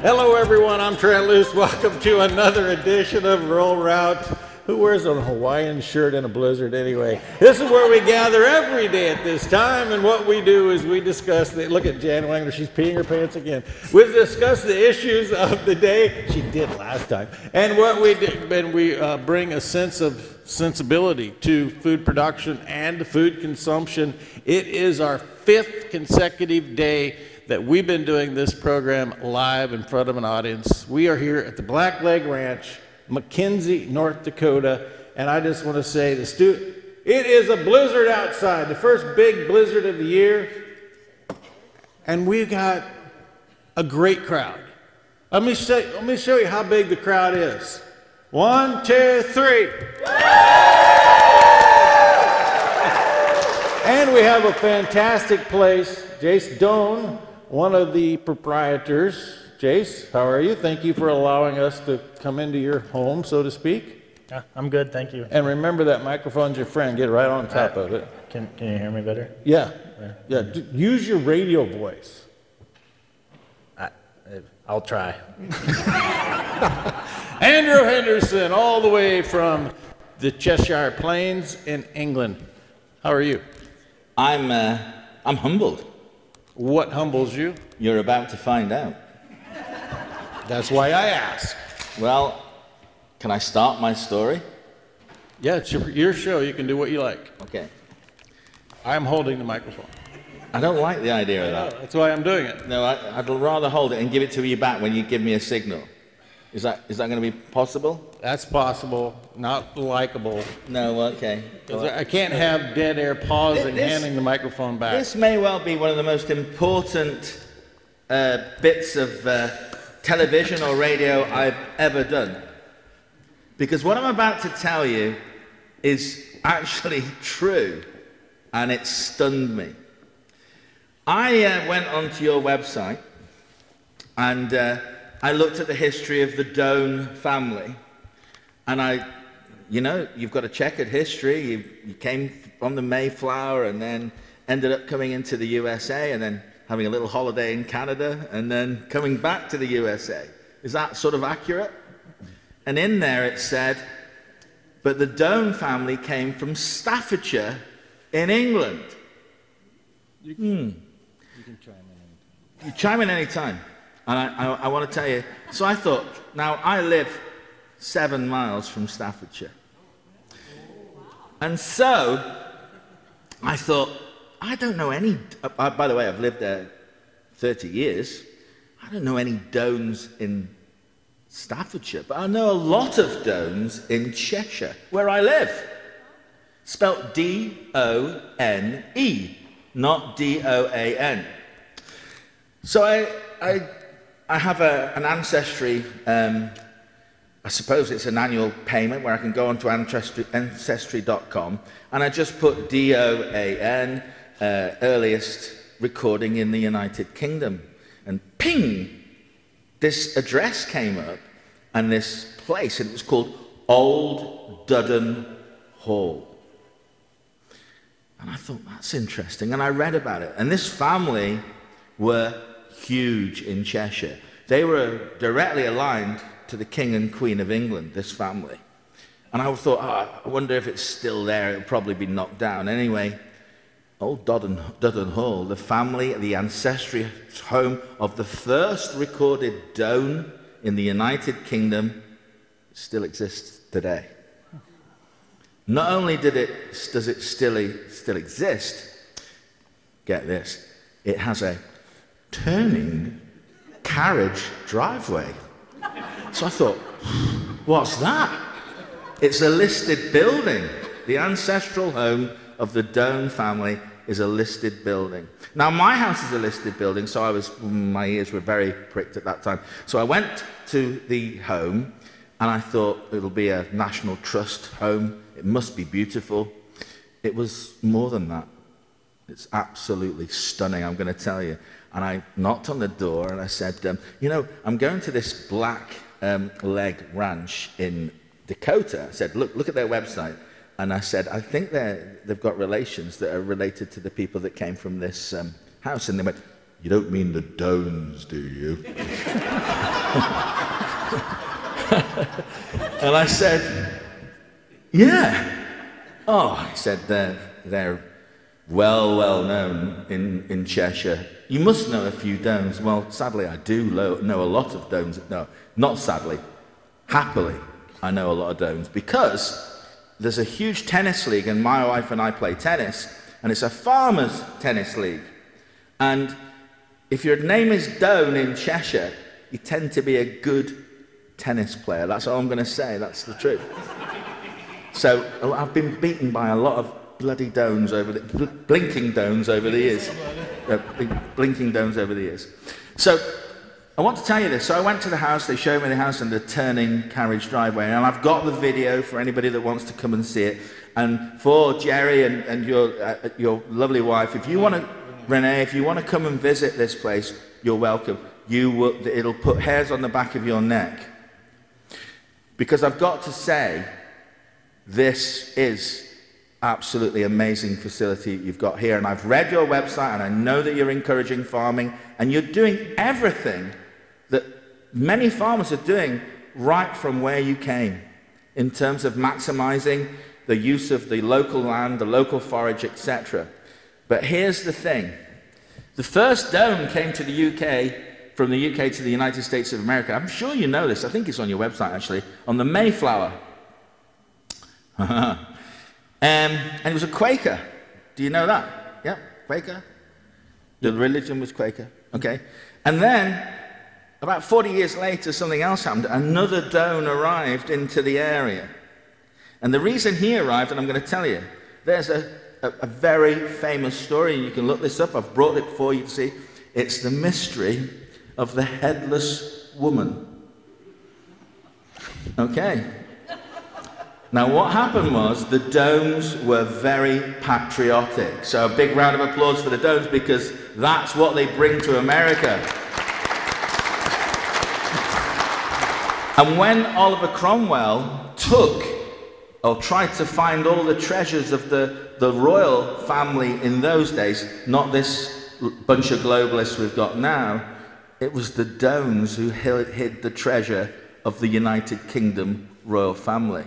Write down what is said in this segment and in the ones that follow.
Hello, everyone. I'm Trent Loos. Welcome to another edition of Rural Route. Who wears a Hawaiian shirt in a blizzard anyway? This is where we gather every day at this time, and what we do is we discuss the. Look at Jan Wagner, she's peeing her pants again. We discuss the issues of the day. She did last time, and what we do, and we uh, bring a sense of sensibility to food production and food consumption. It is our fifth consecutive day that we've been doing this program live in front of an audience. We are here at the Black Leg Ranch, McKenzie, North Dakota, and I just want to say the stu- it is a blizzard outside, the first big blizzard of the year, and we've got a great crowd. Let me show, let me show you how big the crowd is. One, two, three. And we have a fantastic place. Jace Doan, one of the proprietors. Jace, how are you? Thank you for allowing us to come into your home, so to speak. Yeah, I'm good, thank you. And remember that microphone's your friend. Get right on top of it. Can, can you hear me better? Yeah. Yeah. d- Use your radio voice. I, I'll try. Andrew Henderson, all the way from the Cheshire Plains in England. How are you? I'm, uh, I'm humbled. What humbles you? You're about to find out. That's why I ask. Well, can I start my story? Yeah, it's your, your show. You can do what you like. Okay. I'm holding the microphone. I don't like the idea of that. That's why I'm doing it. No, I, I'd rather hold it and give it to you back when you give me a signal. Is that, is that going to be possible? That's possible, not likable. No, okay. 'Cause I I can't have dead air pausing, This- handing the microphone back. This may well be one of the most important uh, bits of uh, television or radio I've ever done. Because what I'm about to tell you is actually true, and it stunned me. I uh, went onto your website and uh, I looked at the history of the Doan family, and I you know, you've got a checkered history. You, you came from the Mayflower and then ended up coming into the USA and then having a little holiday in Canada and then coming back to the USA. Is that sort of accurate? And in there it said, but the Doan family came from Staffordshire in England. You can, hmm. You can chime in. You chime in any time. And I, I, I want to tell you, so I thought, now I live seven miles from Staffordshire. And so I thought, I don't know any. Uh, by the way, I've lived there 30 years. I don't know any Dones in Staffordshire, but I know a lot of Dones in Cheshire, where I live. Spelt D O N E, not D O A N. So I, I, I have a, an ancestry, um, I suppose it's an annual payment where I can go onto ancestry, ancestry.com and I just put D O A N, uh, earliest recording in the United Kingdom. And ping, this address came up and this place, and it was called Old Dudden Hall. And I thought, that's interesting. And I read about it. And this family were huge in Cheshire. They were directly aligned to the King and Queen of England, this family. And I thought, oh, I wonder if it's still there. It'll probably be knocked down. Anyway, old Dudden, Dudden Hall, the family, the ancestry home of the first recorded Doan in the United Kingdom, still exists today. Not only did it, does it still, still exist, get this, it has a turning carriage driveway. So I thought, what's that? It's a listed building. The ancestral home of the Doan family is a listed building. Now, my house is a listed building, so I was, my ears were very pricked at that time. So I went to the home and I thought it'll be a National Trust home. It must be beautiful. It was more than that. It's absolutely stunning, I'm going to tell you. And I knocked on the door and I said, um, You know, I'm going to this black um, leg ranch in Dakota. I said, Look, look at their website. And I said, I think they've got relations that are related to the people that came from this um, house. And they went, You don't mean the Downs, do you? and I said, Yeah. Oh, he said, they're, they're well, well known in, in Cheshire. You must know a few Dones. Well, sadly, I do know a lot of Dones. No, not sadly. Happily, I know a lot of Dones because there's a huge tennis league, and my wife and I play tennis, and it's a farmers' tennis league. And if your name is Down in Cheshire, you tend to be a good tennis player. That's all I'm going to say. That's the truth. So oh, I've been beaten by a lot of bloody Downs over the bl- blinking Downs over the years. Uh, blinking Dones over the years. So I want to tell you this. So I went to the house, they showed me the house and the turning carriage driveway, and I've got the video for anybody that wants to come and see it. And for Jerry and, and your, uh, your lovely wife, if you want to, Renee, if you want to come and visit this place, you're welcome. You will, it'll put hairs on the back of your neck. Because I've got to say, this is absolutely amazing facility you've got here. And I've read your website and I know that you're encouraging farming and you're doing everything that many farmers are doing right from where you came in terms of maximizing the use of the local land, the local forage, etc. But here's the thing the first Down came to the UK from the UK to the United States of America. I'm sure you know this, I think it's on your website actually, on the Mayflower. um, and he was a Quaker. Do you know that? Yeah, Quaker. The religion was Quaker. Okay. And then, about 40 years later, something else happened. Another Doan arrived into the area. And the reason he arrived, and I'm going to tell you, there's a, a, a very famous story, you can look this up. I've brought it for you to see. It's the mystery of the headless woman. Okay. Now, what happened was the Doans were very patriotic. So, a big round of applause for the Doans because that's what they bring to America. And when Oliver Cromwell took or tried to find all the treasures of the, the royal family in those days, not this bunch of globalists we've got now, it was the Dones who hid the treasure of the United Kingdom royal family.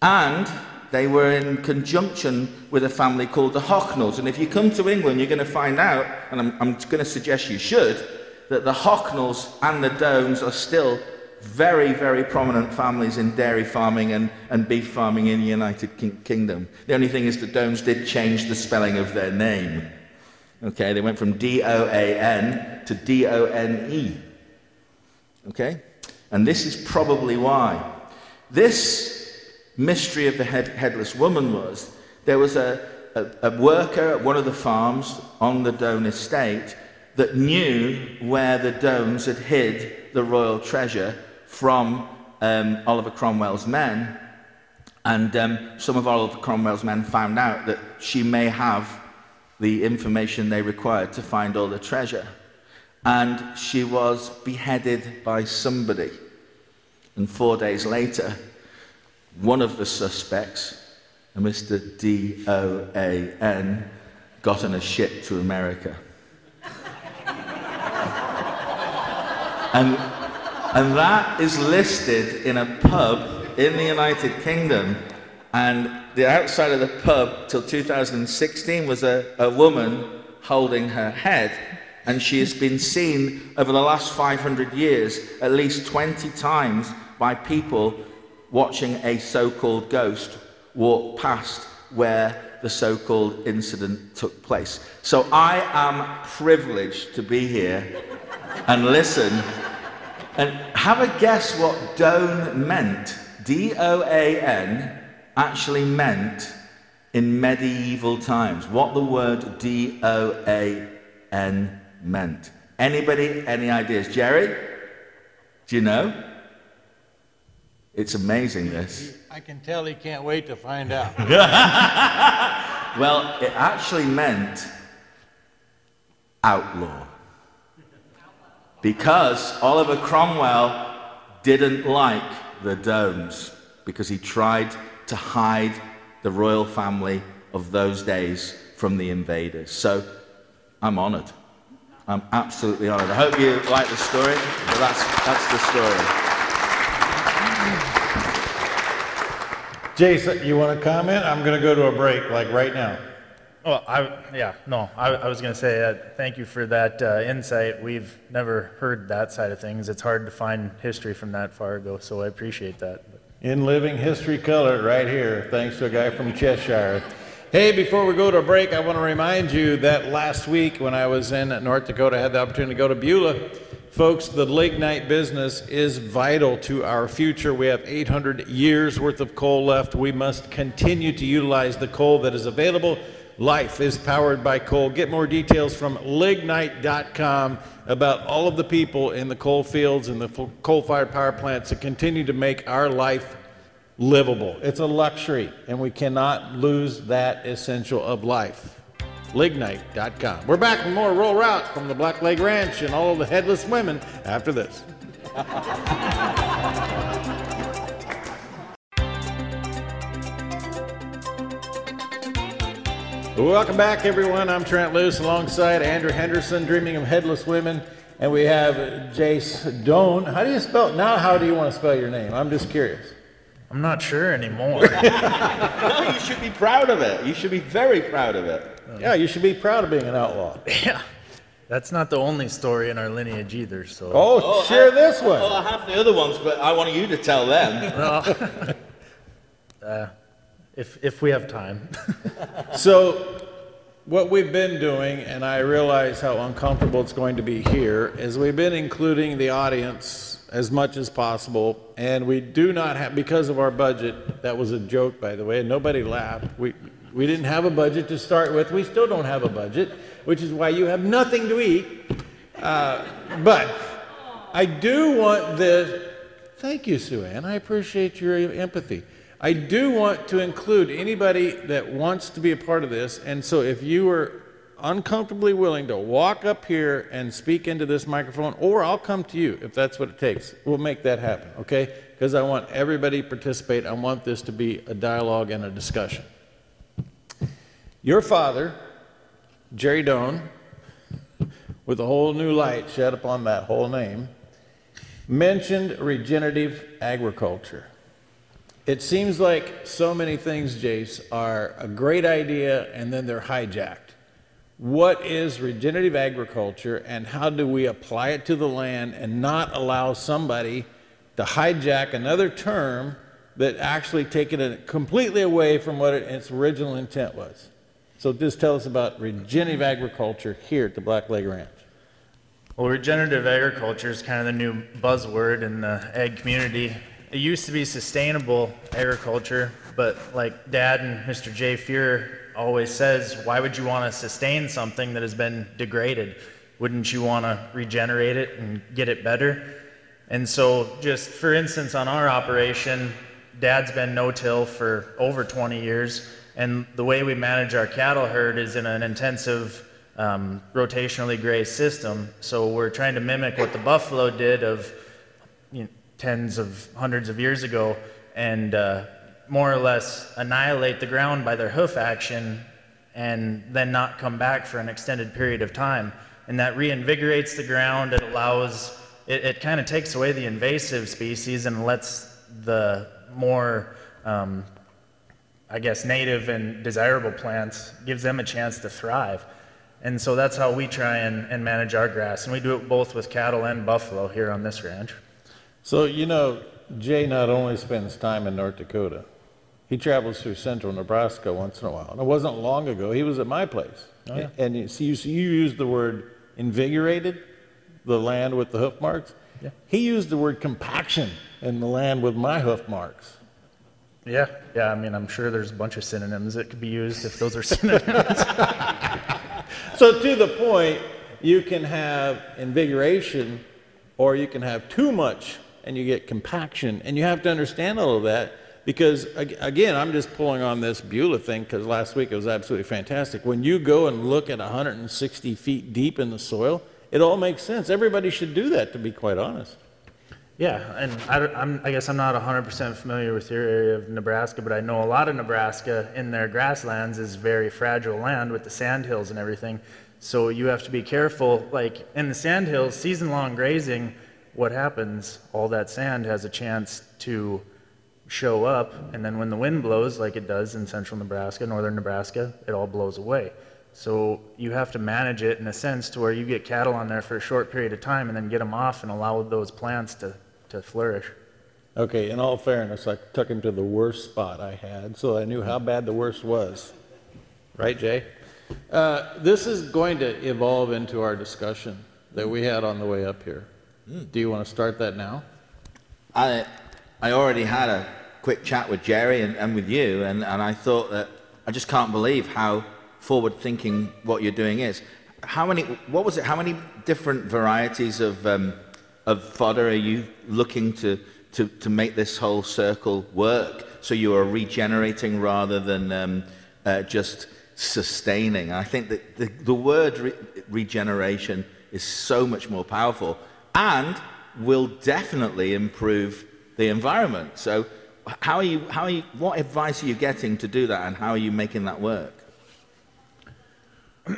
And they were in conjunction with a family called the Hocknells. And if you come to England, you're going to find out, and I'm, I'm going to suggest you should, that the Hocknells and the Downs are still very, very prominent families in dairy farming and, and beef farming in the United King- Kingdom. The only thing is the Downs did change the spelling of their name. Okay, they went from D O A N to D O N E. Okay? And this is probably why. This mystery of the head, headless woman was there was a, a, a, worker at one of the farms on the Doan estate that knew where the Doans had hid the royal treasure from um, Oliver Cromwell's men. And um, some of Oliver Cromwell's men found out that she may have the information they required to find all the treasure. And she was beheaded by somebody. And four days later, one of the suspects, a Mr. D O A N, got on a ship to America. and, and that is listed in a pub in the United Kingdom. And the outside of the pub till 2016 was a, a woman holding her head. And she has been seen over the last 500 years at least 20 times by people watching a so called ghost walk past where the so called incident took place. So I am privileged to be here and listen and have a guess what Doan meant. D O A N actually meant in medieval times. What the word D O A N meant. Anybody, any ideas? Jerry? Do you know? It's amazing, this. I can tell he can't wait to find out. well, it actually meant outlaw. Because Oliver Cromwell didn't like the Doans because he tried to hide the royal family of those days from the invaders. So I'm honored. I'm absolutely honored. I hope you like the story, but that's, that's the story. Jason, you want to comment? I'm going to go to a break, like right now. Well, I, yeah, no, I, I was going to say uh, thank you for that uh, insight. We've never heard that side of things. It's hard to find history from that far ago, so I appreciate that. In living history color, right here, thanks to a guy from Cheshire. Hey, before we go to a break, I want to remind you that last week when I was in North Dakota, I had the opportunity to go to Beulah. Folks, the lignite business is vital to our future. We have 800 years worth of coal left. We must continue to utilize the coal that is available. Life is powered by coal. Get more details from lignite.com about all of the people in the coal fields and the coal fired power plants that continue to make our life livable. It's a luxury, and we cannot lose that essential of life lignite.com. We're back with more Rural Route from the Black Leg Ranch and all of the headless women after this. Welcome back, everyone. I'm Trent Loos alongside Andrew Henderson, Dreaming of Headless Women. And we have Jace Doan. How do you spell Now, how do you want to spell your name? I'm just curious. I'm not sure anymore. no, you should be proud of it. You should be very proud of it. Yeah, you should be proud of being an outlaw. Yeah. That's not the only story in our lineage either, so. Oh, oh share I, this one. Well, I have the other ones, but I want you to tell them. well, uh, if, if we have time. so, what we've been doing, and I realize how uncomfortable it's going to be here, is we've been including the audience as much as possible, and we do not have, because of our budget, that was a joke, by the way, and nobody laughed. We, we didn't have a budget to start with. We still don't have a budget, which is why you have nothing to eat. Uh, but I do want this. Thank you, Sue Ann. I appreciate your empathy. I do want to include anybody that wants to be a part of this. And so if you are uncomfortably willing to walk up here and speak into this microphone, or I'll come to you if that's what it takes, we'll make that happen, okay? Because I want everybody to participate. I want this to be a dialogue and a discussion. Your father, Jerry Doan, with a whole new light shed upon that whole name, mentioned regenerative agriculture. It seems like so many things, Jace, are a great idea and then they're hijacked. What is regenerative agriculture and how do we apply it to the land and not allow somebody to hijack another term that actually take it completely away from what its original intent was? So just tell us about regenerative agriculture here at the Black Leg Ranch. Well, regenerative agriculture is kind of the new buzzword in the ag community. It used to be sustainable agriculture, but like Dad and Mr. Jay Fuhrer always says, why would you want to sustain something that has been degraded? Wouldn't you want to regenerate it and get it better? And so, just for instance, on our operation, Dad's been no-till for over 20 years and the way we manage our cattle herd is in an intensive um, rotationally grazed system. So we're trying to mimic what the buffalo did of you know, tens of hundreds of years ago and uh, more or less annihilate the ground by their hoof action and then not come back for an extended period of time. And that reinvigorates the ground. It allows, it, it kind of takes away the invasive species and lets the more um, I guess, native and desirable plants, gives them a chance to thrive. And so that's how we try and, and manage our grass. And we do it both with cattle and buffalo here on this ranch. So, you know, Jay not only spends time in North Dakota, he travels through central Nebraska once in a while. And it wasn't long ago, he was at my place. Oh, yeah. And you, see, you, you used the word invigorated, the land with the hoof marks. Yeah. He used the word compaction in the land with my hoof marks. Yeah, yeah. I mean, I'm sure there's a bunch of synonyms that could be used if those are synonyms. so, to the point, you can have invigoration or you can have too much and you get compaction. And you have to understand all of that because, again, I'm just pulling on this Beulah thing because last week it was absolutely fantastic. When you go and look at 160 feet deep in the soil, it all makes sense. Everybody should do that, to be quite honest. Yeah, uh, and I, I'm, I guess I'm not 100% familiar with your area of Nebraska, but I know a lot of Nebraska in their grasslands is very fragile land with the sandhills and everything. So you have to be careful. Like in the sandhills, season-long grazing, what happens? All that sand has a chance to show up, and then when the wind blows, like it does in central Nebraska, northern Nebraska, it all blows away. So you have to manage it in a sense to where you get cattle on there for a short period of time and then get them off and allow those plants to, to flourish. Okay, in all fairness, I took him to the worst spot I had, so I knew how bad the worst was. Right, Jay? Uh, this is going to evolve into our discussion that we had on the way up here. Do you want to start that now? I, I already had a quick chat with Jerry and, and with you, and, and I thought that I just can't believe how forward thinking what you're doing is. How many, what was it, how many different varieties of, um, of fodder are you looking to, to, to make this whole circle work? So you are regenerating rather than um, uh, just sustaining. I think that the, the word re- regeneration is so much more powerful and will definitely improve the environment. So, how are you, how are you, what advice are you getting to do that and how are you making that work?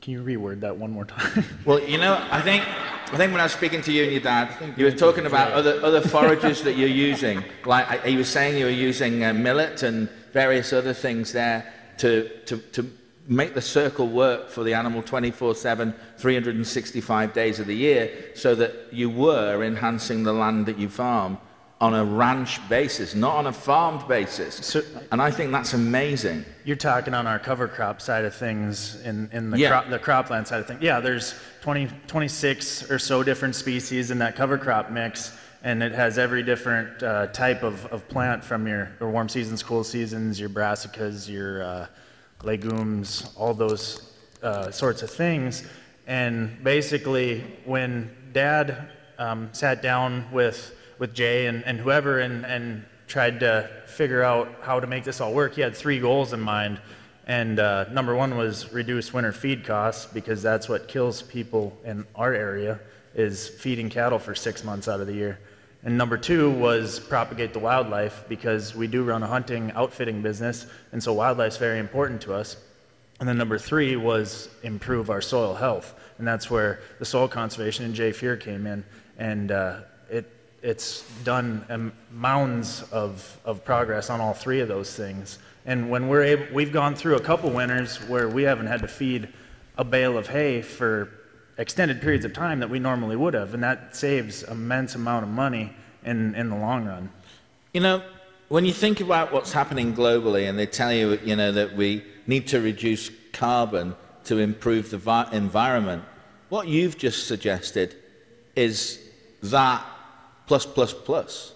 Can you reword that one more time? Well, you know, I think, I think when I was speaking to you and your dad, you were talking about other, other forages that you're using. Like I- he was saying you were using uh, millet and various other things there to, to, to make the circle work for the animal 24 7, 365 days of the year, so that you were enhancing the land that you farm on a ranch basis, not on a farmed basis. So- and I think that's amazing. You're talking on our cover crop side of things in, in the, Yeah. crop, the cropland side of things. Yeah, there's 20, 26 or so different species in that cover crop mix, and it has every different uh, type of, of plant from your, your warm seasons, cool seasons, your brassicas, your uh, legumes, all those uh, sorts of things. And basically, when Dad um, sat down with, with Jay and, and whoever and, and tried to figure out how to make this all work, he had three goals in mind. And uh, number one was reduce winter feed costs because that's what kills people in our area is feeding cattle for six months out of the year. And number two was propagate the wildlife because we do run a hunting outfitting business, and so wildlife's very important to us. And then number three was improve our soil health, and that's where the soil conservation and Jay Fuhrer came in, and uh, it's done um, mounds of of progress on all three of those things. And when we're able, we've gone through a couple winters where we haven't had to feed a bale of hay for extended periods of time that we normally would have, and that saves immense amount of money in in the long run. You know, when you think about what's happening globally, and they tell you, you know, that we need to reduce carbon to improve the environment, what you've just suggested is that plus plus plus,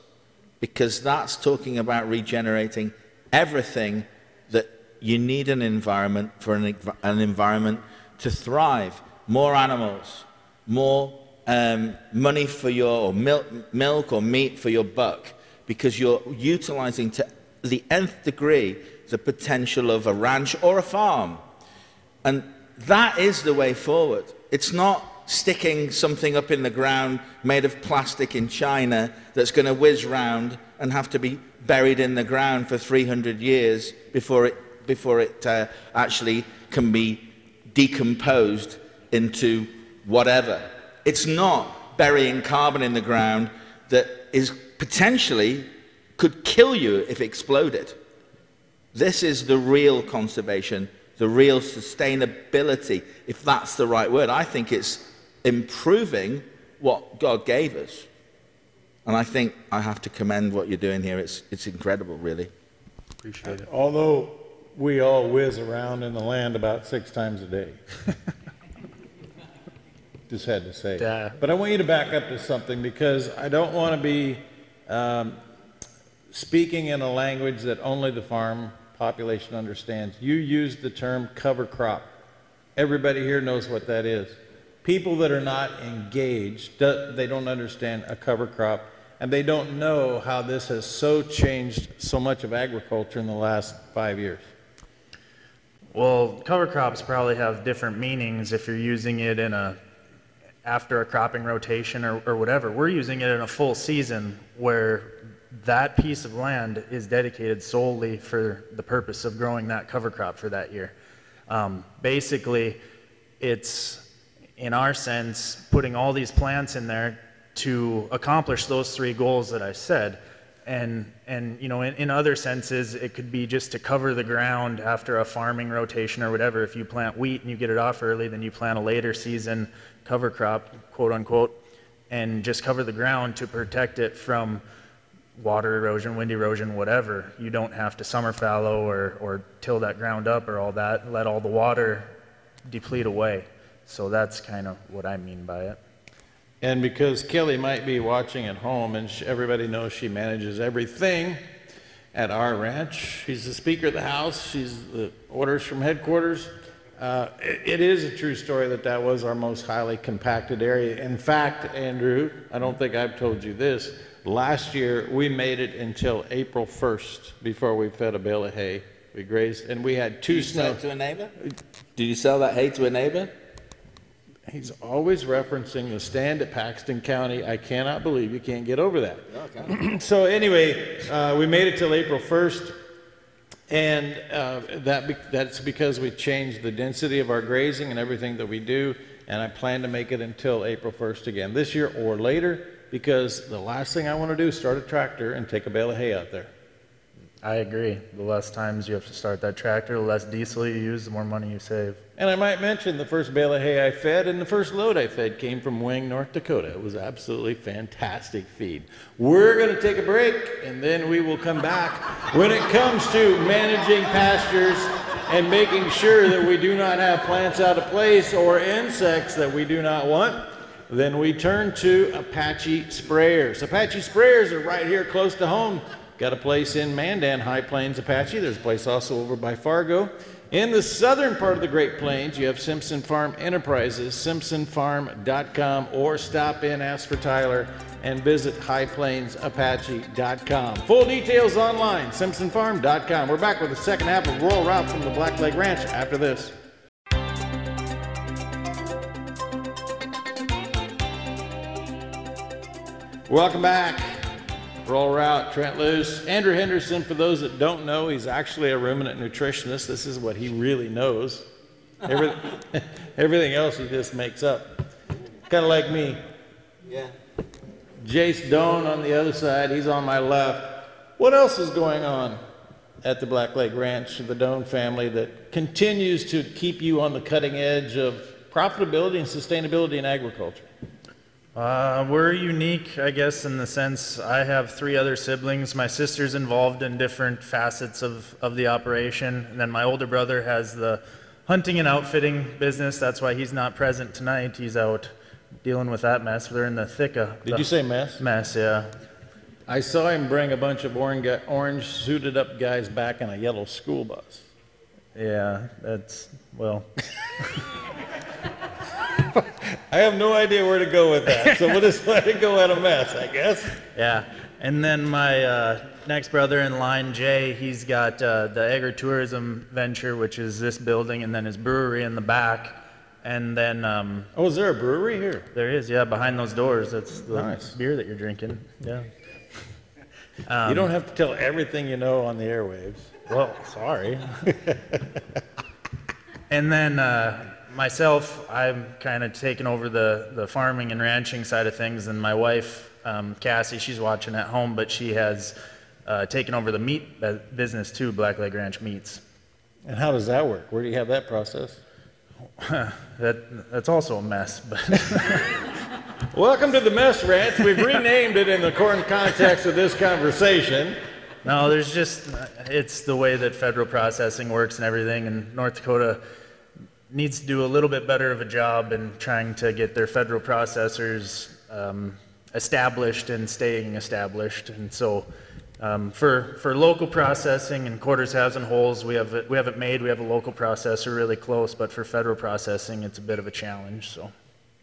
because that's talking about regenerating everything that you need an environment for an, an environment to thrive. More animals, more um, money for your milk, milk or meat for your buck, because you're utilizing to the nth degree the potential of a ranch or a farm. And that is the way forward. It's not sticking something up in the ground made of plastic in China that's going to whiz round and have to be buried in the ground for 300 years before it, before it uh, actually can be decomposed into whatever. It's not burying carbon in the ground that is potentially could kill you if exploded. This is the real conservation, the real sustainability, if that's the right word. I think it's improving what God gave us. And I think I have to commend what you're doing here. It's, it's incredible, really. Appreciate it. Although we all whiz around in the land about six times a day. Just had to say. Yeah. But I want you to back up to something because I don't want to be um, speaking in a language that only the farm population understands. You used the term cover crop. Everybody here knows what that is. People that are not engaged, they don't understand a cover crop, and they don't know how this has so changed so much of agriculture in the last five years. Well, cover crops probably have different meanings if you're using it in a after a cropping rotation or, or whatever. We're using it in a full season where that piece of land is dedicated solely for the purpose of growing that cover crop for that year. Um, basically, it's in our sense putting all these plants in there to accomplish those three goals that I said. And, and you know, in, in other senses, it could be just to cover the ground after a farming rotation or whatever. If you plant wheat and you get it off early, then you plant a later season cover crop, quote unquote, and just cover the ground to protect it from water erosion, wind erosion, whatever. You don't have to summer fallow or, or till that ground up or all that. Let all the water deplete away. So that's kind of what I mean by it. And because Kelly might be watching at home and she, everybody knows she manages everything at our ranch, she's the Speaker of the House, she's the orders from headquarters. Uh, it, it is a true story that that was our most highly compacted area. In fact, Andrew, I don't think I've told you this. Last year, we made it until April 1st before we fed a bale of hay. We grazed, and we had two Did you sell it to a neighbor? Did you sell that hay to a neighbor? He's always referencing the stand at Paxton County. I cannot believe you can't get over that. Okay. so anyway, uh, we made it till April 1st, and uh, that be- that's because we changed the density of our grazing and everything that we do. And I plan to make it until April 1st again this year or later, because the last thing I want to do is start a tractor and take a bale of hay out there. I agree. The less times you have to start that tractor, the less diesel you use, the more money you save. And I might mention the first bale of hay I fed and the first load I fed came from Wing, North Dakota. It was absolutely fantastic feed. We're going to take a break and then we will come back. When it comes to managing pastures and making sure that we do not have plants out of place or insects that we do not want, then we turn to Apache sprayers. Apache sprayers are right here close to home. Got a place in Mandan, High Plains Apache. There's a place also over by Fargo. In the southern part of the Great Plains, you have Simpson Farm Enterprises, simpsonfarm.com, or stop in, ask for Tyler, and visit highplainsapache.com. Full details online, simpsonfarm.com. We're back with the second half of Rural Route from the Black Leg Ranch after this. Welcome back. Rural Route, Trent Loos. Andrew Henderson, for those that don't know, he's actually a ruminant nutritionist. This is what he really knows. Every, everything else he just makes up. Kind of like me. Yeah. Jace Doan on the other side, he's on my left. What else is going on at the Black Leg Ranch, the Doan family, that continues to keep you on the cutting edge of profitability and sustainability in agriculture? Uh, we're unique, I guess, in the sense I have three other siblings. My sister's involved in different facets of, of the operation. And then my older brother has the hunting and outfitting business. That's why he's not present tonight. He's out dealing with that mess. They're in the thick of Did the you say mess? mess, yeah. I saw him bring a bunch of orange, orange suited up guys back in a yellow school bus. Yeah, that's, well, I have no idea where to go with that, so we'll just let it go at a mess, I guess. Yeah, and then my uh, next brother in line, Jay, he's got uh, the agritourism venture, which is this building, and then his brewery in the back. And then um, Oh, is there a brewery here? there is, yeah, behind those doors. That's the Nice. beer that you're drinking. Yeah. you don't have to tell everything you know on the airwaves. Well, sorry. and then uh, myself, I'm kind of taking over the, the farming and ranching side of things, and my wife, um, Cassie, she's watching at home, but she has uh, taken over the meat business too, Black Leg Ranch Meats. And how does that work? Where do you have that process? That, that's also a mess, but Welcome to the Mess Ranch. We've renamed it in the current context of this conversation. no, there's just, it's the way that federal processing works and everything, and North Dakota needs to do a little bit better of a job in trying to get their federal processors um, established and staying established. And so, um, for for local processing and quarters, halves, and wholes, we have it, we have it made. We have a local processor really close, but for federal processing, it's a bit of a challenge. So,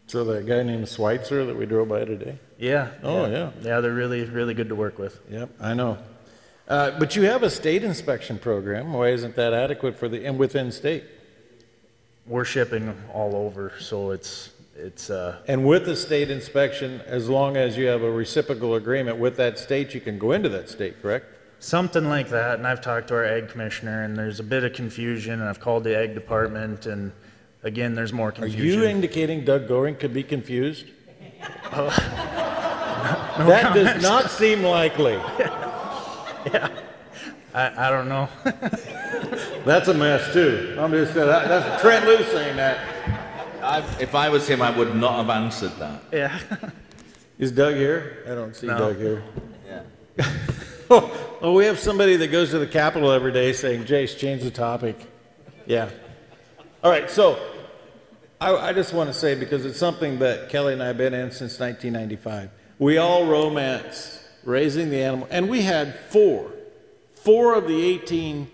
So that guy named Schweitzer that we drove by today? yeah. Oh, yeah. Yeah, they're really really good to work with. Yep, I know. Uh, but you have a state inspection program. Why isn't that adequate for the and within state? We're shipping all over, so it's it's uh, And with the state inspection, as long as you have a reciprocal agreement with that state, you can go into that state, correct? something like that. And I've talked to our ag commissioner, and there's a bit of confusion. And I've called the ag department, and again, there's more Are confusion. you indicating Doug Goehring could be confused? That does not seem likely. I, I don't know. That's a mess too. I'm just, saying, that- that's Trent Loos saying that. I, if I was him, I would not have answered that. yeah. Is Doug here? I don't see No. Doug here. Yeah. Oh, we have somebody that goes to the Capitol every day saying, Jace, change the topic. Yeah. All right, so I, I just want to say, because it's something that Kelly and I have been in since 1995, we all romance raising the animal, and we had four, four of the 18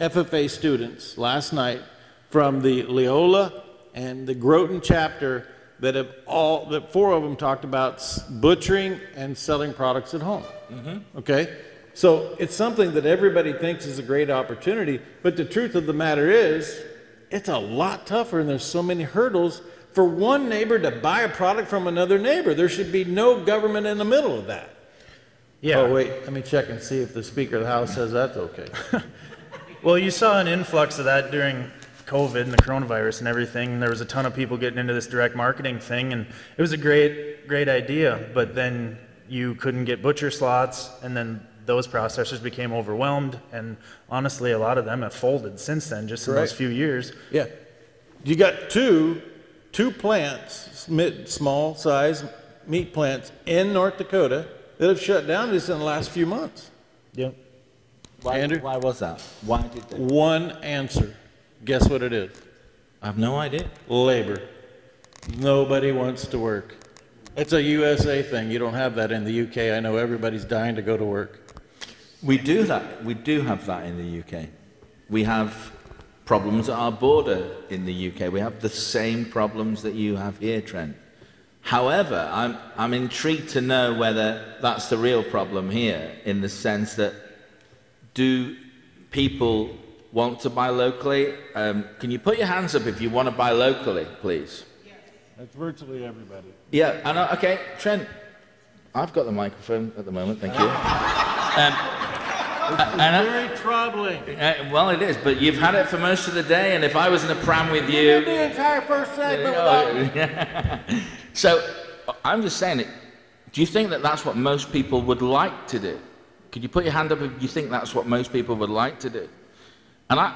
FFA students last night from the Leola and the Groton chapter that have all, that four of them talked about butchering and selling products at home. Mm-hmm. Okay? So it's something that everybody thinks is a great opportunity, but the truth of the matter is, it's a lot tougher and there's so many hurdles for one neighbor to buy a product from another neighbor. There should be no government in the middle of that. Yeah. Oh, wait, let me check and see if the Speaker of the House says that's okay. Well, you saw an influx of that during COVID and the coronavirus and everything. There was a ton of people getting into this direct marketing thing, and it was a great, great idea. But then you couldn't get butcher slots, and then those processors became overwhelmed. And honestly, a lot of them have folded since then, just in those Correct. few years. Yeah. You got two, two plants, mid, small size meat plants in North Dakota that have shut down just in the last few months. Yep. Why, Andrew? why was that? Why did they? One answer. Guess what it is? I have no idea. Labor. Nobody wants to work. It's a USA thing. You don't have that in the UK. I know everybody's dying to go to work. We do that. We do have that in the UK. We have problems at our border in the UK. We have the same problems that you have here, Trent. However, I'm, I'm intrigued to know whether that's the real problem here, in the sense that do people want to buy locally? Um, can you put your hands up if you want to buy locally, please? Yes. That's virtually everybody. Yeah, I know. Okay, Trent, I've got the microphone at the moment. Thank you. Um, and I- Very troubling. uh, well, it is, but you've had it for most of the day, and if I was in a pram with you. The entire first segment so, I'm just saying. Do you think that that's what most people would like to do? Could you put your hand up if you think that's what most people would like to do? And I,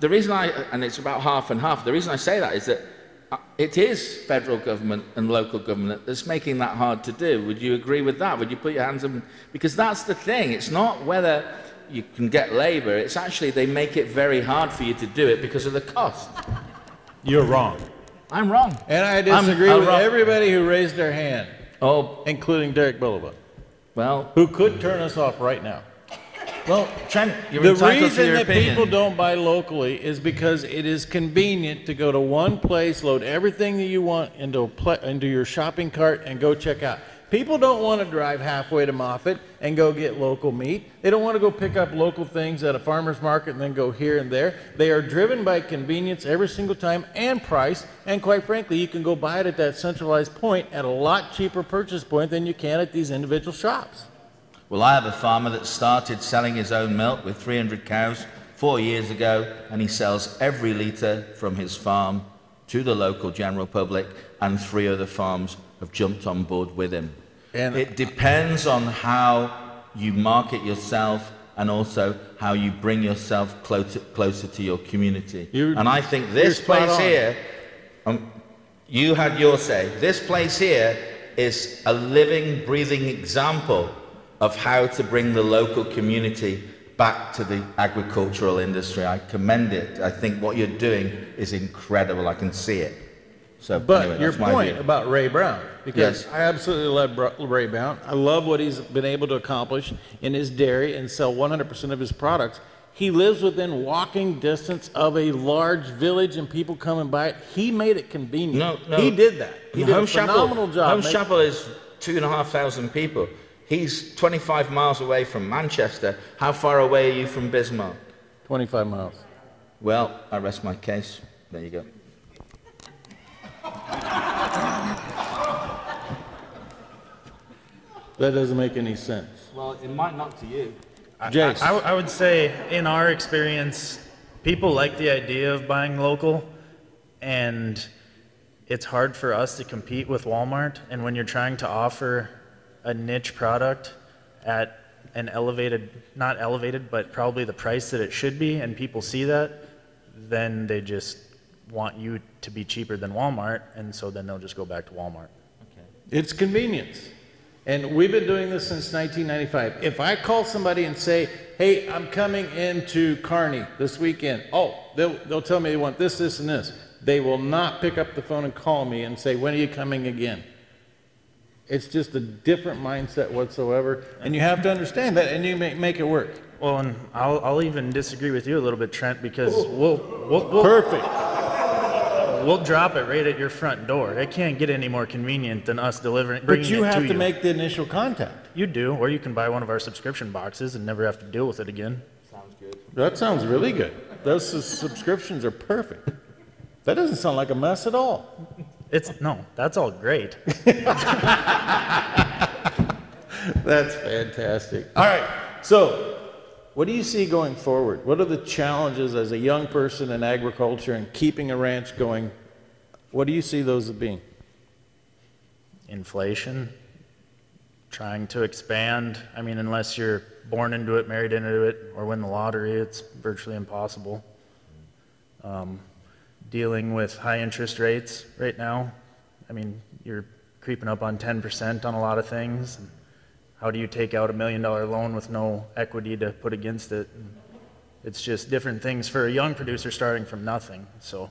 the reason I, and it's about half and half, the reason I say that is that uh, it is federal government and local government that's making that hard to do. Would you agree with that? Would you put your hands up? Because that's the thing. It's not whether you can get labor, it's actually they make it very hard for you to do it because of the cost. You're wrong. I'm wrong. And I I'm- disagree I'm with wrong. everybody who raised their hand, Oh, including Derek Bullivant, well, who could turn us off right now. well, Trent, you're the entitled to reason that opinion. people don't buy locally is because it is convenient to go to one place, load everything that you want into, a pla into your shopping cart, and go check out. People don't want to drive halfway to Moffit and go get local meat. They don't want to go pick up local things at a farmer's market and then go here and there. They are driven by convenience every single time and price. And quite frankly, you can go buy it at that centralized point at a lot cheaper purchase point than you can at these individual shops. Well, I have a farmer that started selling his own milk with 300 cows four years ago, and he sells every litre from his farm to the local general public, and three other farms have jumped on board with him. And- it depends on how you market yourself and also how you bring yourself closer, closer to your community. You- and I think this place on. here, um, you had your say. This place here is a living, breathing example of how to bring the local community back to the agricultural industry. I commend it. I think what you're doing is incredible. I can see it. So, But anyway, your that's point view. about Ray Brown, because Yes. I absolutely love Ray Brown. I love what he's been able to accomplish in his dairy and sell 100% of his products. He lives within walking distance of a large village and people come and buy it. He made it convenient. No, no. He did that. He did Holmes a phenomenal Chapel, job. Holmes make- Chapel is two and a half thousand people. He's 25 miles away from Manchester. How far away are you from Bismarck? 25 miles. Well, I rest my case. There you go. That doesn't make any sense. Well, it might not to you. Jace. I, I, I would say, in our experience, people like the idea of buying local, and it's hard for us to compete with Walmart. And when you're trying to offer a niche product at an elevated, not elevated, but probably the price that it should be, and people see that, then they just want you to be cheaper than Walmart, and so then they'll just go back to Walmart. Okay. It's convenience. And we've been doing this since 1995. If I call somebody and say, hey, I'm coming into Kearney this weekend, oh, they'll, they'll tell me they want this, this, and this. They will not pick up the phone and call me and say, when are you coming again? It's just a different mindset whatsoever. And you have to understand that and you make, make it work. Well, and I'll, I'll even disagree with you a little bit, Trent, because oh. we'll, we'll, we'll, Perfect. We'll drop it right at your front door. It can't get any more convenient than us delivering, bringing But you it have to to you. make the initial contact. You do, or you can buy one of our subscription boxes and never have to deal with it again. Sounds good. That sounds really good. Those subscriptions are perfect. That doesn't sound like a mess at all. It's no, that's all great. That's fantastic. All right. So, what do you see going forward? What are the challenges as a young person in agriculture and keeping a ranch going? What do you see those as being? Inflation, trying to expand. I mean, unless you're born into it, married into it, or win the lottery, it's virtually impossible. Um, dealing with high interest rates right now. I mean, you're creeping up on 10% on a lot of things. How do you take out a million dollar loan with no equity to put against it? It's just different things for a young producer starting from nothing. So,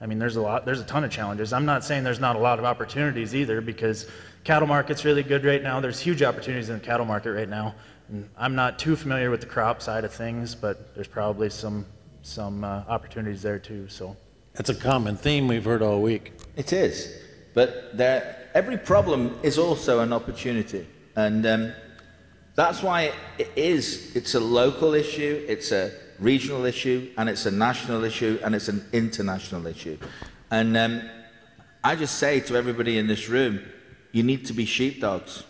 I mean, there's a lot, there's a ton of challenges. I'm not saying there's not a lot of opportunities either because cattle market's really good right now. There's huge opportunities in the cattle market right now. And I'm not too familiar with the crop side of things, but there's probably some, some uh, opportunities there too. So, That's a common theme we've heard all week. It is. But there, every problem is also an opportunity. And um, that's why it is. It's a local issue, it's a regional issue, and it's a national issue, and it's an international issue. And um, I just say to everybody in this room, you need to be sheepdogs.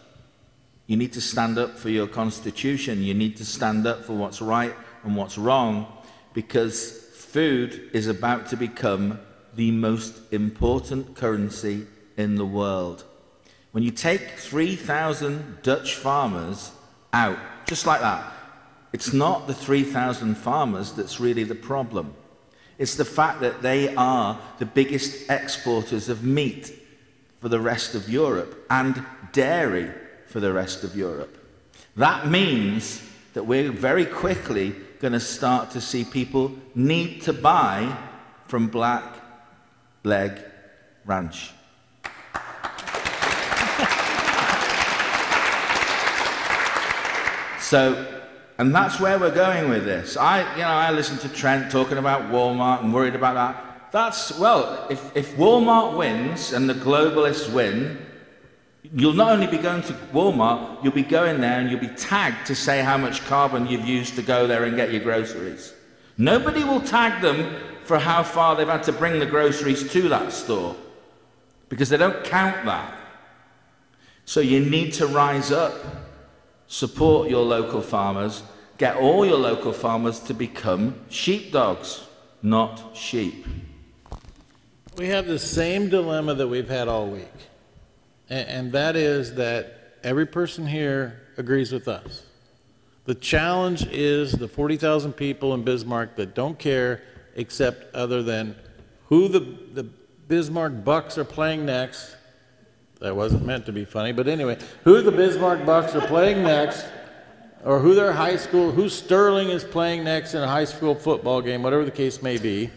You need to stand up for your constitution. You need to stand up for what's right and what's wrong because food is about to become the most important currency in the world. When you take 3,000 Dutch farmers out, just like that, it's not the 3,000 farmers that's really the problem. It's the fact that they are the biggest exporters of meat for the rest of Europe and dairy for the rest of Europe. That means that we're very quickly going to start to see people need to buy from Black Leg Ranch. So, and that's where we're going with this. I, you know, I listened to Trent talking about Walmart and worried about that. That's, well, if, if Walmart wins and the globalists win, you'll not only be going to Walmart, you'll be going there and you'll be tagged to say how much carbon you've used to go there and get your groceries. Nobody will tag them for how far they've had to bring the groceries to that store because they don't count that. So you need to rise up, support your local farmers, get all your local farmers to become sheepdogs, not sheep. We have the same dilemma that we've had all week. And that is that every person here agrees with us. The challenge is the 40,000 people in Bismarck that don't care except other than who the, the Bismarck Bucks are playing next. That wasn't meant to be funny, but anyway, who the Bismarck Bucks are playing next, or who their high school, who Sterling is playing next in a high school football game, whatever the case may be.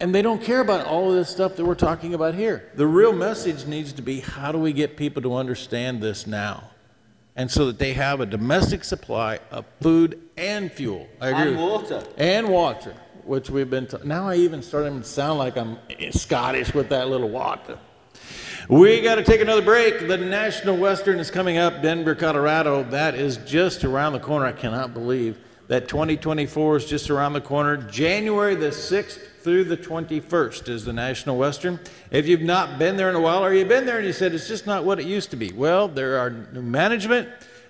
And they don't care about all of this stuff that we're talking about here. The real message needs to be how do we get people to understand this now? And so that they have a domestic supply of food and fuel. I agree. And water. And water, which we've been, t- now I even starting to sound like I'm Scottish with that little water. We got to take another break. The National Western is coming up, Denver, Colorado. That is just around the corner. I cannot believe that 2024 is just around the corner. January the 6th through the 21st is the National Western. If you've not been there in a while, or you've been there and you said it's just not what it used to be, well, there are new management,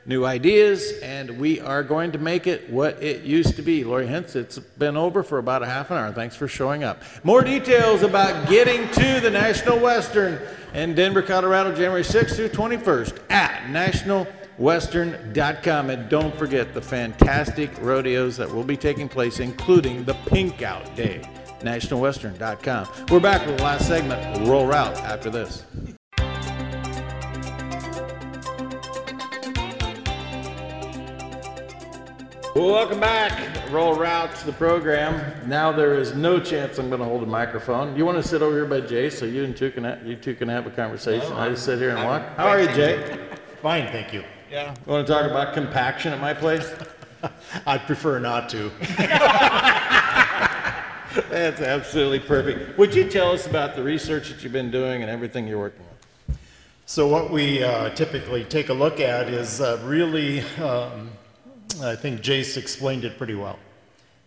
new ideas, and we are going to make it what it used to be. Lori Hintz, it's been over for about a half an hour. Thanks for showing up. More details about getting to the National Western in Denver, Colorado, January 6th through 21st at nationalwestern.com. And don't forget the fantastic rodeos that will be taking place, including the Pink Out Day. NationalWestern.com. We're back with the last segment, Rural Route after this. Welcome back. Rural Route to the program. Now there is no chance I'm going to hold a microphone. You want to sit over here by Jay so you and two can ha- you two can have a conversation. I just sit here and walk. How are you, Jay? Fine, thank you. Yeah. You want to talk about compaction at my place? I'd prefer not to. That's absolutely perfect. Would you tell us about the research that you've been doing and everything you're working on? So what we uh, typically take a look at is uh, really, um, I think Jace explained it pretty well.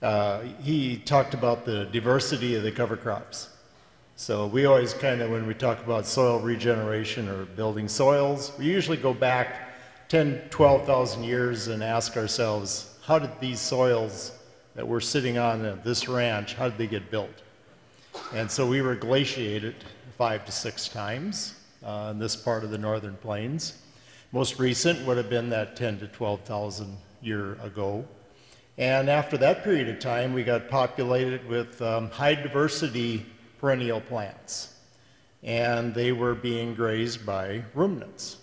Uh, he talked about the diversity of the cover crops. So we always kind of, when we talk about soil regeneration or building soils, we usually go back 10, 12,000 years and ask ourselves, how did these soils that we're sitting on at this ranch, how did they get built? And so we were glaciated five to six times uh, in this part of the northern plains. Most recent would have been that 10 to 12,000 year ago. And after that period of time, we got populated with um, high diversity perennial plants. And they were being grazed by ruminants.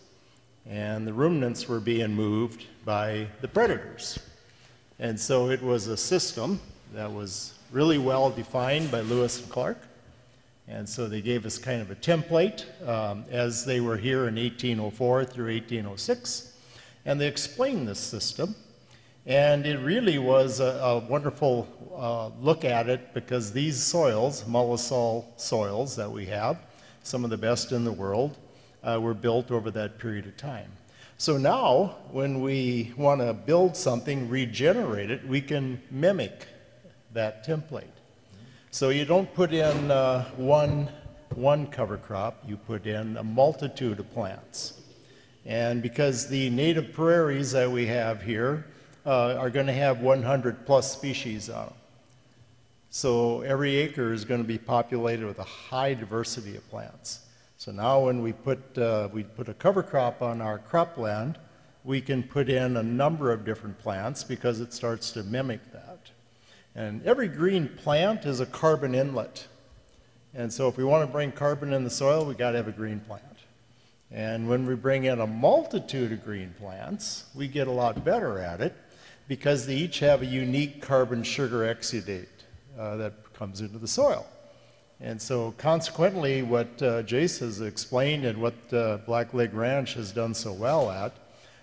And the ruminants were being moved by the predators. And so it was a system that was really well defined by Lewis and Clark. And so they gave us kind of a template um, as they were here in 1804 through 1806. And they explained this system. And it really was a, a wonderful uh, look at it because these soils, mollisol soils that we have, some of the best in the world, uh, were built over that period of time. So now, when we want to build something, regenerate it, we can mimic that template. So you don't put in uh, one, one cover crop, you put in a multitude of plants. And because the native prairies that we have here uh, are going to have 100 plus species on them. So every acre is going to be populated with a high diversity of plants. So now when we put, uh, we put a cover crop on our cropland, we can put in a number of different plants because it starts to mimic that. And every green plant is a carbon inlet. And so if we want to bring carbon in the soil, we got to have a green plant. And when we bring in a multitude of green plants, we get a lot better at it because they each have a unique carbon sugar exudate uh, that comes into the soil. And so, consequently, what uh, Jace has explained and what uh, Black Leg Ranch has done so well at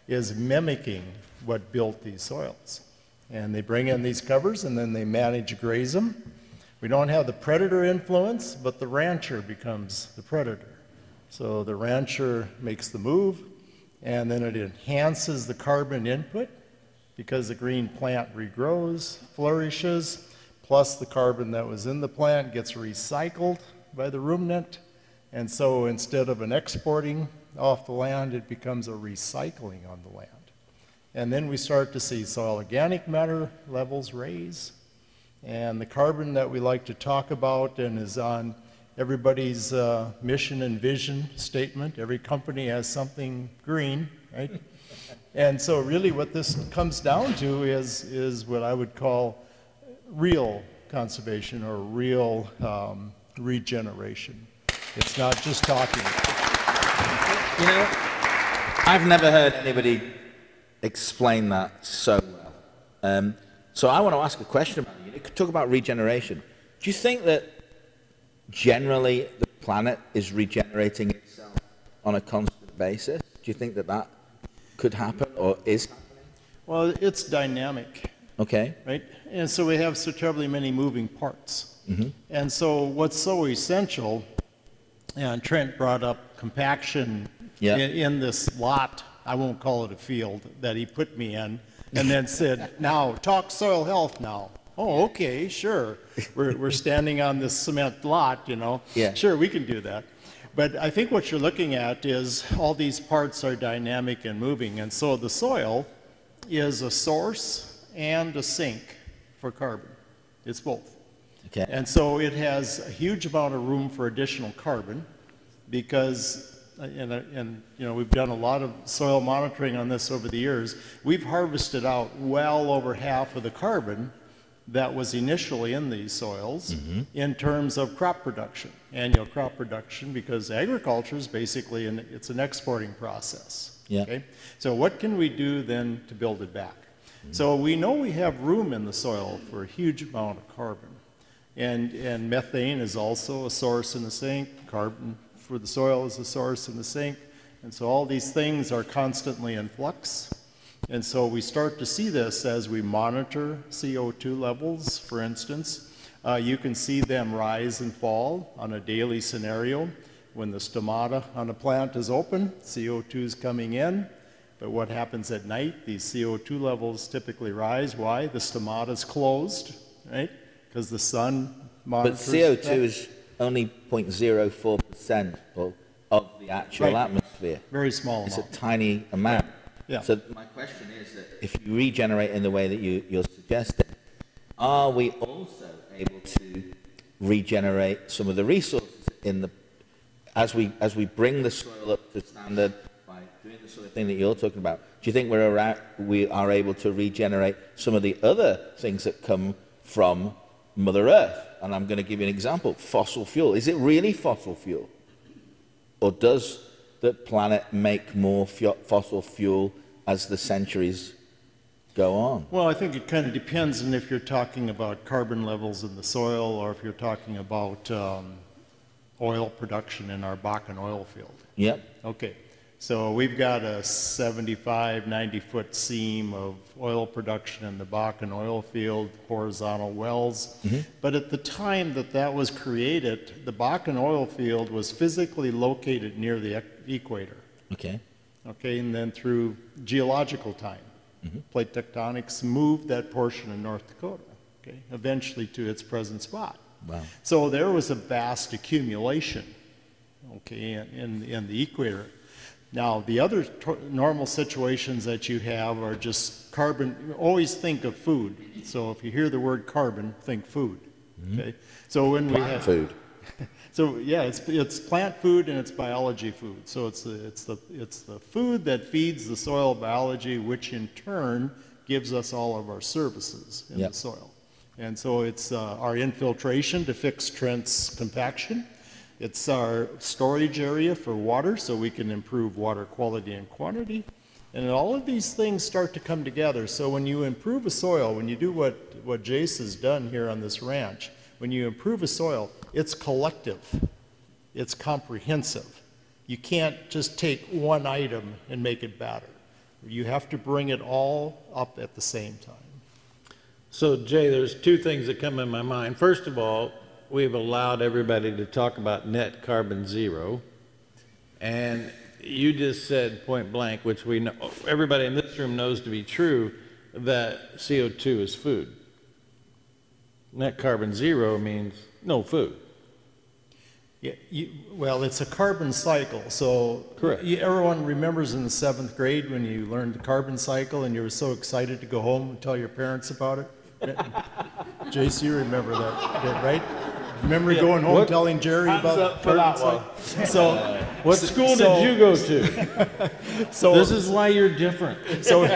is mimicking what built these soils. And they bring in these covers and then they manage graze them. We don't have the predator influence, but the rancher becomes the predator. So the rancher makes the move, and then it enhances the carbon input because the green plant regrows, flourishes, plus the carbon that was in the plant gets recycled by the ruminant. And so instead of an exporting off the land, it becomes a recycling on the land. And then we start to see soil organic matter levels raise. And the carbon that we like to talk about and is on everybody's uh, mission and vision statement, every company has something green, right? and so really what this comes down to is, is what I would call real conservation or real um, regeneration. It's not just talking. You know, I've never heard anybody explain that so well. Um, so I want to ask a question about you. Talk about regeneration. Do you think that generally the planet is regenerating itself on a constant basis? Do you think that that could happen or is? Well, it's dynamic. Okay. Right? And so we have so terribly many moving parts. Mm-hmm. And so what's so essential, and Trent brought up compaction yeah. in, in this lot, I won't call it a field, that he put me in, and then said, now talk soil health now. Oh, okay, sure. We're, we're standing on this cement lot, you know. Yeah. Sure, we can do that. But I think what you're looking at is all these parts are dynamic and moving. And so the soil is a source and a sink for carbon. It's both. Okay. And so it has a huge amount of room for additional carbon because, uh, and, uh, and you know, we've done a lot of soil monitoring on this over the years. We've harvested out well over half of the carbon that was initially in these soils mm-hmm. in terms of crop production, annual crop production, because agriculture is basically an, it's an exporting process. Yeah. Okay? So what can we do then to build it back? Mm-hmm. So we know we have room in the soil for a huge amount of carbon. And, and methane is also a source in the sink. Carbon for the soil is a source in the sink. And so all these things are constantly in flux. And so we start to see this as we monitor CO2 levels, for instance. Uh, you can see them rise and fall on a daily scenario. When the stomata on a plant is open, CO2 is coming in. But what happens at night? These CO2 levels typically rise. Why? The stomata is closed, right? Because the sun But. CO2 that. is only 0.04% of, of the actual Right. atmosphere. very small It's a tiny amount. Yeah. So my question is that if you regenerate in the way that you, you're suggesting, are we also able to regenerate some of the resources in the as we as we bring the soil up to standard by doing the sort of thing that you're talking about? Do you think we're around, we are able to regenerate some of the other things that come from Mother Earth? And I'm going to give you an example: fossil fuel. Is it really fossil fuel? Or does the planet make more fossil fuel as the centuries go on? Well, I think it kind of depends on if you're talking about carbon levels in the soil or if you're talking about um, oil production in our Bakken oil field. Yep. Okay, so we've got a 75, 90 foot seam of oil production in the Bakken oil field, horizontal wells. But at the time that that was created, the Bakken oil field was physically located near the equator. Okay. Okay, and then through geological time, mm-hmm. plate tectonics moved that portion of North Dakota, okay, eventually to its present spot. Wow. So there was a vast accumulation, okay, in, in, in the equator. Now, the other to- normal situations that you have are just carbon, always think of food. So if you hear the word carbon, think food, mm-hmm. okay? So when we have food. so yeah, it's it's plant food and it's biology food. So it's the it's the it's the food that feeds the soil biology, which in turn gives us all of our services in Yep. the soil. And so it's uh, our infiltration to fix Trent's compaction. It's our storage area for water, so we can improve water quality and quantity. And all of these things start to come together. So when you improve a soil, when you do what, what Jace has done here on this ranch, when you improve a soil, it's collective, it's comprehensive. You can't just take one item and make it better. You have to bring it all up at the same time. So, Jay, there's two things that come in my mind. First of all, we've allowed everybody to talk about net carbon zero. And you just said point blank, which we know, everybody in this room knows to be true, that CO2 is food. Net carbon zero means no food. Yeah, you, well, it's a carbon cycle. So Correct. you- everyone remembers in the seventh grade when you learned the carbon cycle and you were so excited to go home and tell your parents about it. Jace, you remember that, that, right? Remember going home What- telling Jerry about carbon cycle? So, What school so- did you go to? so This is why you're different. so,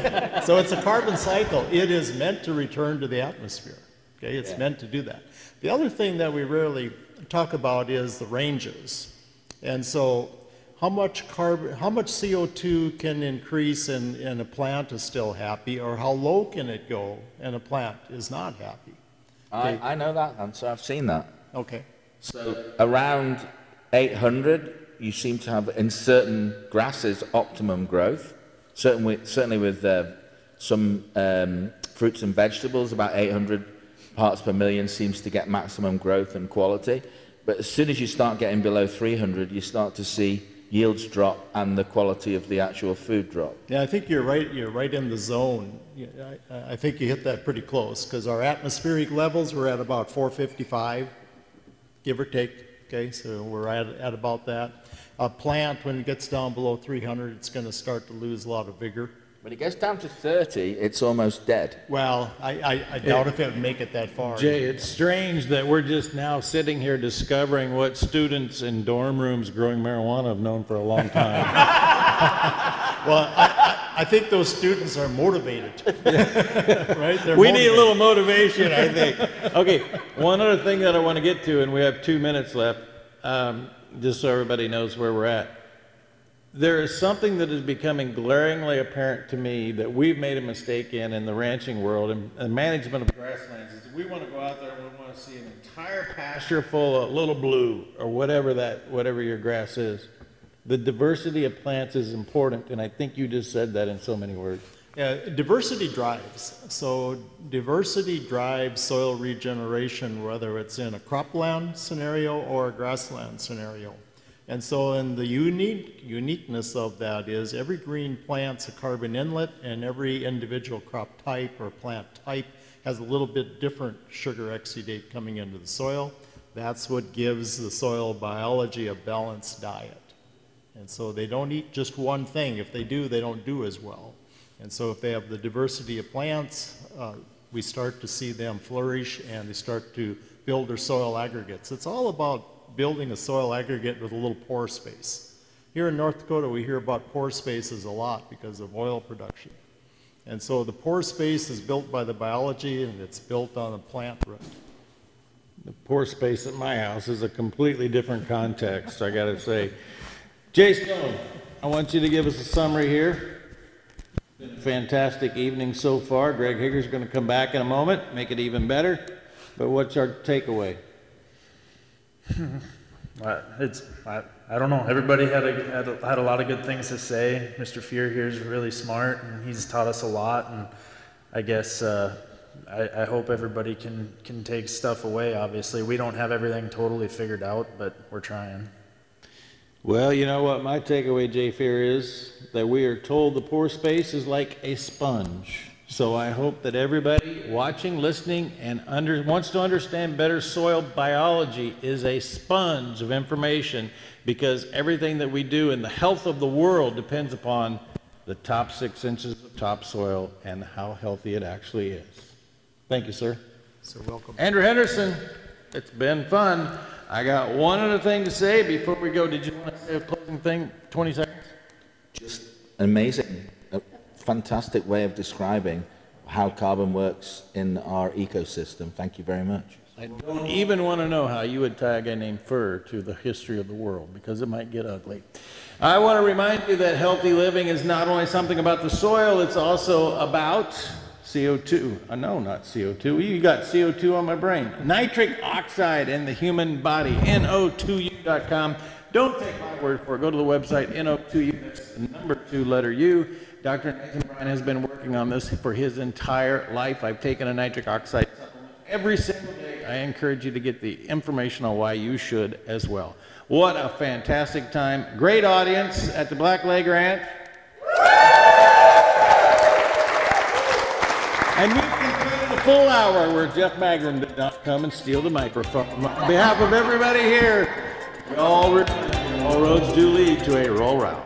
so it's a carbon cycle. It is meant to return to the atmosphere. Okay, it's meant to do that. The other thing that we rarely talk about is the ranges. And so, how much carbon, how much CO2 can increase and, and a plant is still happy, or how low can it go and a plant is not happy? I, I know that answer. I've seen that. Okay. So around 800, you seem to have in certain grasses optimum growth. Certainly, certainly with uh, some um, fruits and vegetables, about 800 parts per million seems to get maximum growth and quality. But as soon as you start getting below 300, you start to see yields drop and the quality of the actual food drop. Yeah, I think you're right. You're right in the zone. I, I think you hit that pretty close because our atmospheric levels were at about 455, give or take. Okay, so we're at, at about that. A plant, when it gets down below 300, it's going to start to lose a lot of vigor. When it gets down to 30, it's almost dead. Well, I, I, I doubt if it would make it that far. Jay, it's strange that we're just now sitting here discovering what students in dorm rooms growing marijuana have known for a long time. Well, I, I, I think those students are motivated, right? They're we need a motivated. little motivation, I think. Okay, one other thing that I want to get to, and we have two minutes left, um, just so everybody knows where we're at. There is something that is becoming glaringly apparent to me that we've made a mistake in in the ranching world and, and management of grasslands is we want to go out there and we want to see an entire pasture full of little blue or whatever that whatever your grass is. The diversity of plants is important, and I think you just said that in so many words. Yeah, diversity drives. So diversity drives soil regeneration, whether it's in a cropland scenario or a grassland scenario. And so, in the unique uniqueness of that is every green plant's a carbon inlet, and every individual crop type or plant type has a little bit different sugar exudate coming into the soil. That's what gives the soil biology a balanced diet. And so they don't eat just one thing. If they do, they don't do as well. And so if they have the diversity of plants, uh, we start to see them flourish and they start to build their soil aggregates. It's all about building a soil aggregate with a little pore space. Here in North Dakota, we hear about pore spaces a lot because of oil production. And so the pore space is built by the biology and it's built on the plant root. The pore space at my house is a completely different context, I gotta say. Jace Doan, I want you to give us a summary here. Been a fantastic evening so far. Greg Higger's gonna come back in a moment, make it even better. But what's our takeaway? Uh, It's, I, I don't know, everybody had a, had a, had a lot of good things to say. Mr. Fuhrer here is really smart, and he's taught us a lot, and I guess, uh, I, I hope everybody can, can take stuff away, obviously. We don't have everything totally figured out, but we're trying. Well, you know what my takeaway, Jay Fuhrer, is that we are told the pore space is like a sponge. So I hope that everybody watching, listening, and under, wants to understand better soil biology is a sponge of information because everything that we do in the health of the world depends upon the top six inches of topsoil and how healthy it actually is. Thank you, sir. So welcome. Andrew Henderson, it's been fun. I got one other thing to say before we go. Did you want to say a closing thing? 20 seconds? Just amazing, a fantastic way of describing how carbon works in our ecosystem. Thank you very much. I don't even want to know how you would tie a guy named Fuhrer to the history of the world because it might get ugly. I want to remind you that healthy living is not only something about the soil, it's also about CO2. Uh, no, not CO2. You got CO2 on my brain. Nitric oxide in the human body. NO2U.com. Don't take my word for it. Go to the website, NO2U. That's the number two letter U. Dr. Nathan Bryan has been working on this for his entire life. I've taken a nitric oxide supplement every single day. I encourage you to get the information on why you should as well. What a fantastic time. Great audience at the Black Leg Ranch. And come in a full hour where Jeff Magrum did not come and steal the microphone. On behalf of everybody here, we all, all roads do lead to a Rural Route.